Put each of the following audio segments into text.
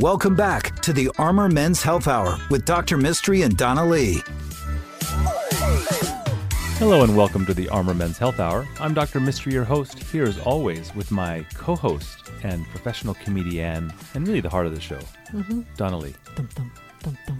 Welcome back to the Armor Men's Health Hour with Dr. Mistry and Donna Lee. Hello and welcome to the Armor Men's Health Hour. I'm Dr. Mistry, your host, here as always with my co-host and professional comedian, and really the heart of the show, Mm-hmm. Donna Lee. Dum, dum, dum.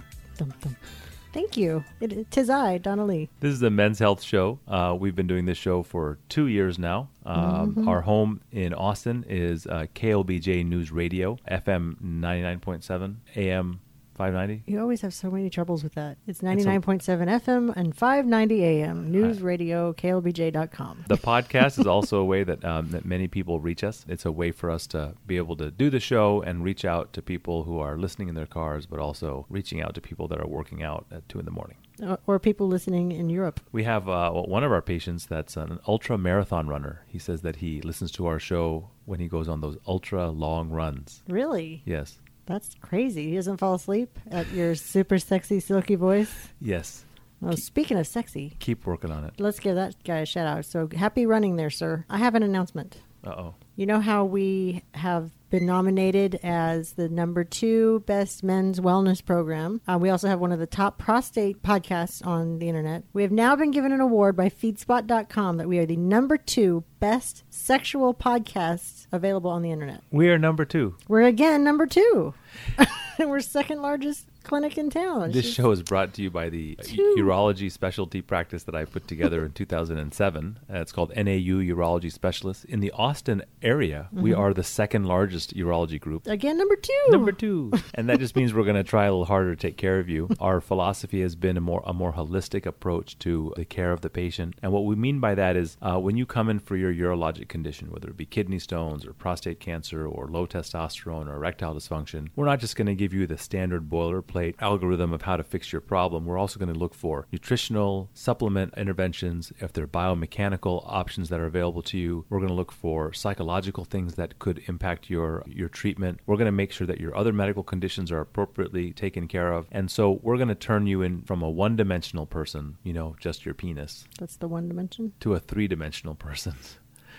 Thank you. It, tis I, Donna Lee. This is the men's health show. Uh, we've been doing this show for two years now. Um, Mm-hmm. Our home in Austin is uh, KLBJ News Radio, FM 99.7, AM 590. You always have so many troubles with that. It's a- 99.7 FM and 590 AM. News Radio, KLBJ.com. The podcast is also a way that um, that many people reach us. It's a way for us to be able to do the show and reach out to people who are listening in their cars, but also reaching out to people that are working out at two in the morning. Or- Or people listening in Europe. We have uh, well, one of our patients that's an ultra marathon runner. He says that he listens to our show when he goes on those ultra long runs. Really? Yes, That's crazy. He doesn't fall asleep at your super sexy, silky voice. yes. Well, speaking of sexy, Keep working on it. let's give that guy a shout out. So happy running there, sir. I have an announcement. Uh oh. You know how we have been nominated as the number two best men's wellness program? Uh, we also have one of the top prostate podcasts on the internet. We have now been given an award by feedspot.com that we are the number two best sexual podcasts available on the internet. We are number two. We're again number two. We're second largest clinic in town. This just- show is brought to you by the Two. urology specialty practice that I put together in 2007. Uh, it's called NAU Urology Specialists. In the Austin area, we Mm-hmm. are the second largest urology group. Again, number two. Number two, and that just means we're going to try a little harder to take care of you. Our philosophy has been a more a more holistic approach to the care of the patient, and what we mean by that is uh, when you come in for your urologic condition, whether it be kidney stones or prostate cancer or low testosterone or erectile dysfunction, we're not just going to give you the standard boilerplate algorithm of how to fix your problem. We're also going to look for nutritional supplement interventions, if there are biomechanical options that are available to you. We're going to look for psychological things that could impact your your treatment. We're going to make sure that your other medical conditions are appropriately taken care of. And so we're going to turn you in from a one-dimensional person, you know, just your penis, That's the one dimension to a three-dimensional person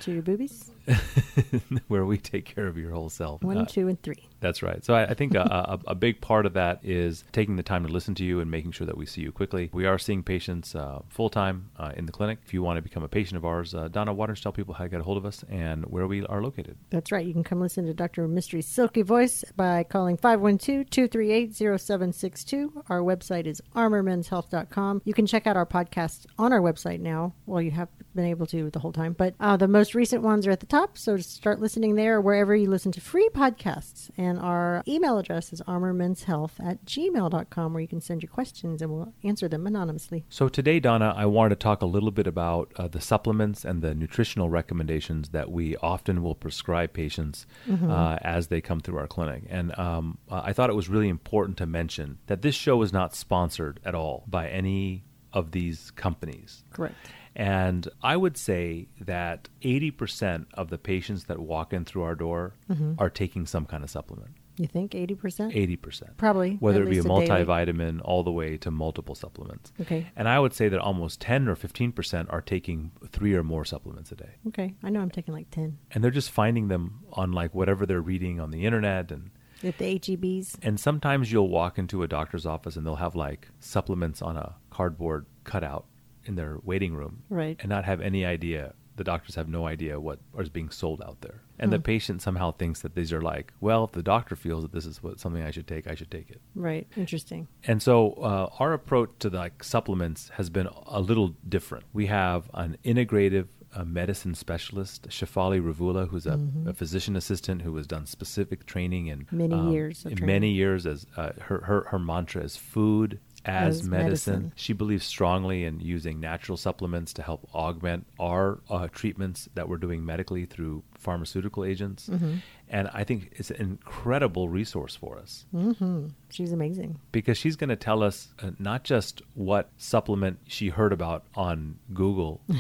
to your boobies. where we take care of your whole self. One, Uh, two, and three. That's right. So I, I think a, a, a big part of that is taking the time to listen to you and making sure that we see you quickly. We are seeing patients uh, full time uh, in the clinic. If you want to become a patient of ours, uh, Donna, why don't you tell people how to get a hold of us and where we are located? That's right. You can come listen to Dr. Mistry's silky voice by calling 512-238-0762. Our website is armormenshealth.com. You can check out our podcasts on our website now. Well, you have been able to the whole time, but uh, the most recent ones are at the top. So start listening there wherever you listen to free podcasts. And our email address is armormenshealth at gmail.com where you can send your questions and we'll answer them anonymously. So today, Donna, I wanted to talk a little bit about uh, the supplements and the nutritional recommendations that we often will prescribe patients uh, as they come through our clinic. And um, I thought it was really important to mention that this show is not sponsored at all by any of these companies. Correct. And I would say that 80% of the patients that walk in through our door mm-hmm. are taking some kind of supplement. You think 80%? 80%. Probably, Whether it be a least a multivitamin all the way to multiple supplements. Okay. And I would say that almost 10 or 15% are taking three or more supplements a day. Okay. I know I'm taking like 10. And they're just finding them on like whatever they're reading on the internet and At the HEBs. and sometimes you'll walk into a doctor's office and they'll have like supplements on a cardboard cutout in their waiting room Right. and not have any idea the doctors have no idea what is being sold out there and the patient somehow thinks that these are like well if the doctor feels that this is what something i should take i should take it Right. Interesting. and so uh, our approach to like supplements has been a little different we have an integrative uh, medicine specialist shafali ravula who's a, a physician assistant who has done specific training and Mm-hmm. um, Many years of in training. many years as uh, her, her her mantra is food as, As medicine. medicine. She believes strongly in using natural supplements to help augment our uh, treatments that we're doing medically through pharmaceutical agents. Mm-hmm. And I think it's an incredible resource for us hmm She's amazing. because she's going to tell us uh, not just what supplement she heard about on Google.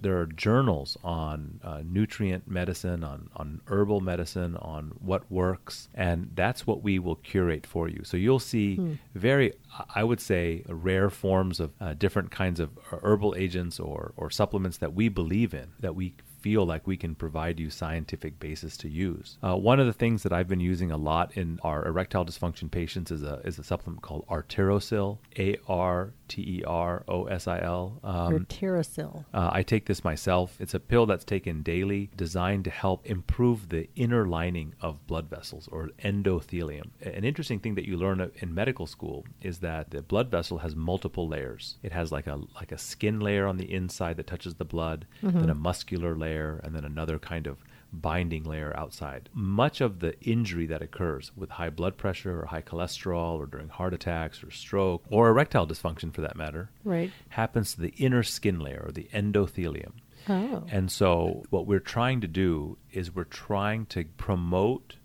There are journals on uh, nutrient medicine, on, on herbal medicine, on what works, and that's what we will curate for you. So you'll see very, I would say, rare forms of uh, different kinds of herbal agents or, or supplements that we believe in, that we feel like we can provide you scientific basis to use. Uh, one of the things that I've been using a lot in our erectile dysfunction patients is a is a supplement called Arterosil, A R T E R O S I L. or Tirasil. Uh, I take this myself. It's a pill that's taken daily, designed to help improve the inner lining of blood vessels or endothelium. An interesting thing that you learn in medical school is that the blood vessel has multiple layers. It has like a like a skin layer on the inside that touches the blood, then a muscular layer, and then another kind of binding layer outside. Much of the injury that occurs with high blood pressure or high cholesterol or during heart attacks or stroke or erectile dysfunction for that matter Right. happens to the inner skin layer or the endothelium. Oh. And so, what we're trying to do is we're trying to promote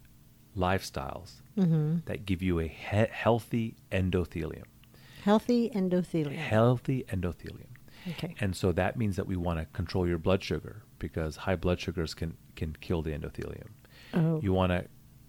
lifestyles mm-hmm. that give you a he- healthy endothelium. Healthy endothelium. Healthy endothelium. Okay. And so that means that we want to control your blood sugar because high blood sugars can, can kill the endothelium. Oh. You want to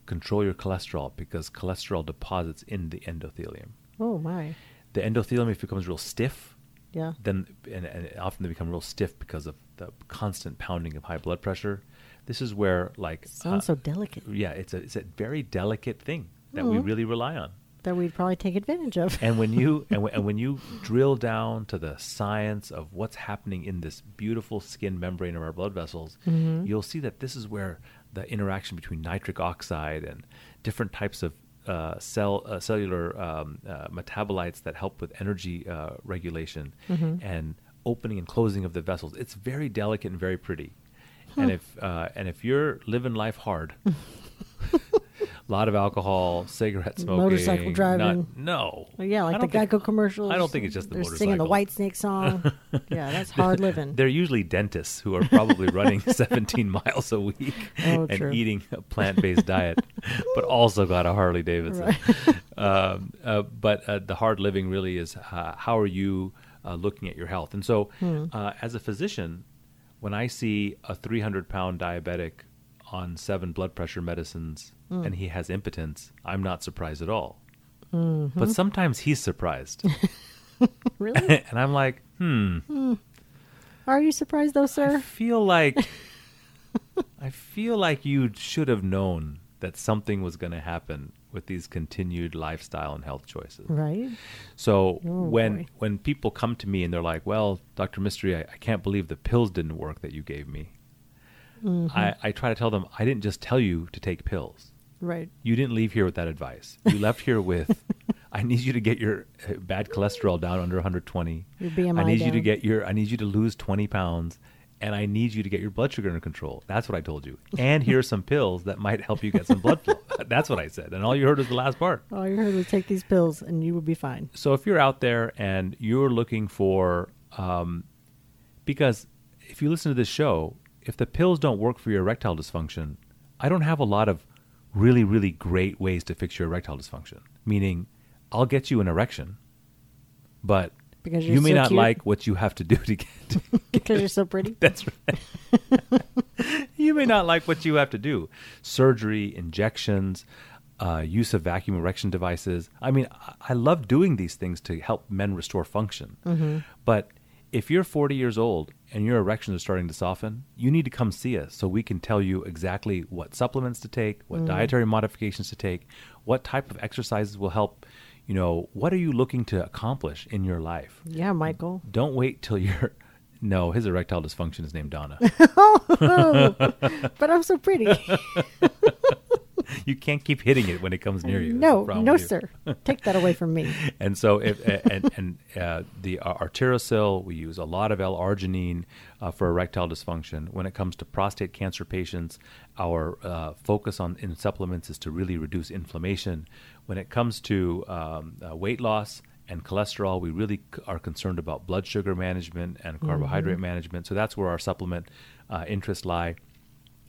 control your cholesterol because cholesterol deposits in the endothelium. Oh my. The endothelium, if it becomes real stiff, Yeah. then and, and often they become real stiff because of the constant pounding of high blood pressure. This is where like Sounds uh, so delicate yeah, it's a it's a very delicate thing that we Mhm. really rely on. That we'd probably take advantage of. And when you and, when- and when you drill down to the science of what's happening in this beautiful skin membrane of our blood vessels, Mm-hmm. you'll see that this is where the interaction between nitric oxide and different types of uh, cell uh, cellular um, uh, metabolites that help with energy uh, regulation Mm-hmm. and opening and closing of the vessels. It's very delicate and very pretty. And if uh, and if you're living life hard, a lot of alcohol, cigarette smoking, Motorcycle not- driving. no, Well, yeah, like the think- Geico commercials. I don't think it's just the They're singing the. Whitesnake song. yeah, that's hard living. They're usually dentists who are probably running 17 miles a week Oh, and true. eating a plant-based diet, but also got a Harley Davidson. um, uh, but uh, the hard living really is uh, how are you uh, looking at your health? And so, Hmm. uh, as a physician, when I see a 300-pound diabetic on seven blood pressure medicines Hmm. and he has impotence, I'm not surprised at all. Mm-hmm. But sometimes he's surprised, really? and I'm like, hmm. Are you surprised though, sir? I feel like I feel like you should have known that something was going to happen with these continued lifestyle and health choices. Right. So Oh, when boy. when people come to me and they're like, "Well, Doctor Mistry, I, I can't believe the pills didn't work that you gave me," Mm-hmm. I, I try to tell them, "I didn't just tell you to take pills. Right. You didn't leave here with that advice. You left here with." I need you to get your uh, bad cholesterol down under 120. Your BMI I need you to get your. I need you to lose 20 pounds, and I need you to get your blood sugar under control. That's what I told you. And here are some pills that might help you get some blood flow. That's what I said. And all you heard was the last part. All you heard was take these pills and you would be fine. So if you're out there and you're looking for, um, because if you listen to this show, if the pills don't work for your erectile dysfunction, I don't have a lot of really, really great ways to fix your erectile dysfunction. Meaning, I'll get you an erection, but Because you're may so not cute? like what you have to do to get. To Because you're so pretty. that's right. you may not like what you have to do. Surgery, injections, uh, use of vacuum erection devices. I mean, I, I love doing these things to help men restore function. Mm-hmm. But if you're 40 years old and your erections are starting to soften, you need to come see us so we can tell you exactly what supplements to take, what Mm. dietary modifications to take, what type of exercises will help. You know, what are you looking to accomplish in your life? Yeah, Michael. Don't wait till you're. No, his erectile dysfunction is named Donna. oh, But I'm so pretty. you can't keep hitting it when it comes near you. No, no, sir. Take that away from me. And so, if and and uh, the uh, we use a lot of L-arginine uh, for erectile dysfunction. When it comes to prostate cancer patients, our uh, focus on in supplements is to really reduce inflammation. When it comes to um, uh, weight loss and cholesterol, we really c- are concerned about blood sugar management and carbohydrate management. So that's where our supplement uh, interests lie.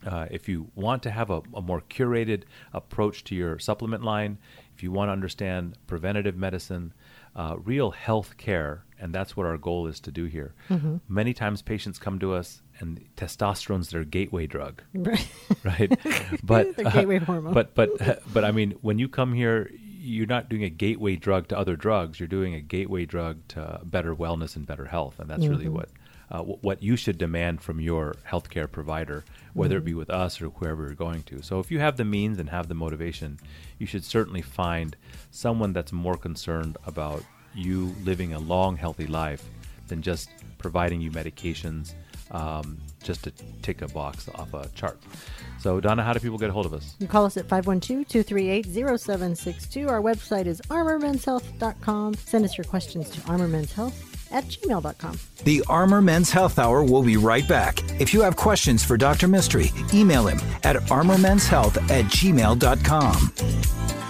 Uh, if you want to have a, a more curated approach to your supplement line, if you want to understand preventative medicine, uh, real health care, and that's what our goal is to do here. Mm-hmm. Many times patients come to us and testosterone's their gateway drug, Right. right? but Their gateway hormone. But but but I mean, when you come here, you're not doing a gateway drug to other drugs. You're doing a gateway drug to better wellness and better health, and that's really what uh, w- what you should demand from your healthcare provider, whether it be with us or whoever you're going to. So if you have the means and have the motivation, you should certainly find someone that's more concerned about you living a long, healthy life than just providing you medications um, just to tick a box off a chart. So, Donna, how do people get a hold of us? You call us at 512-238-0762. Our website is armormenshealth.com. Send us your questions to armormenshealth at gmail.com. The Armor Men's Health Hour will be right back. If you have questions for Dr. Mistry, email him at armormenshealth at gmail.com.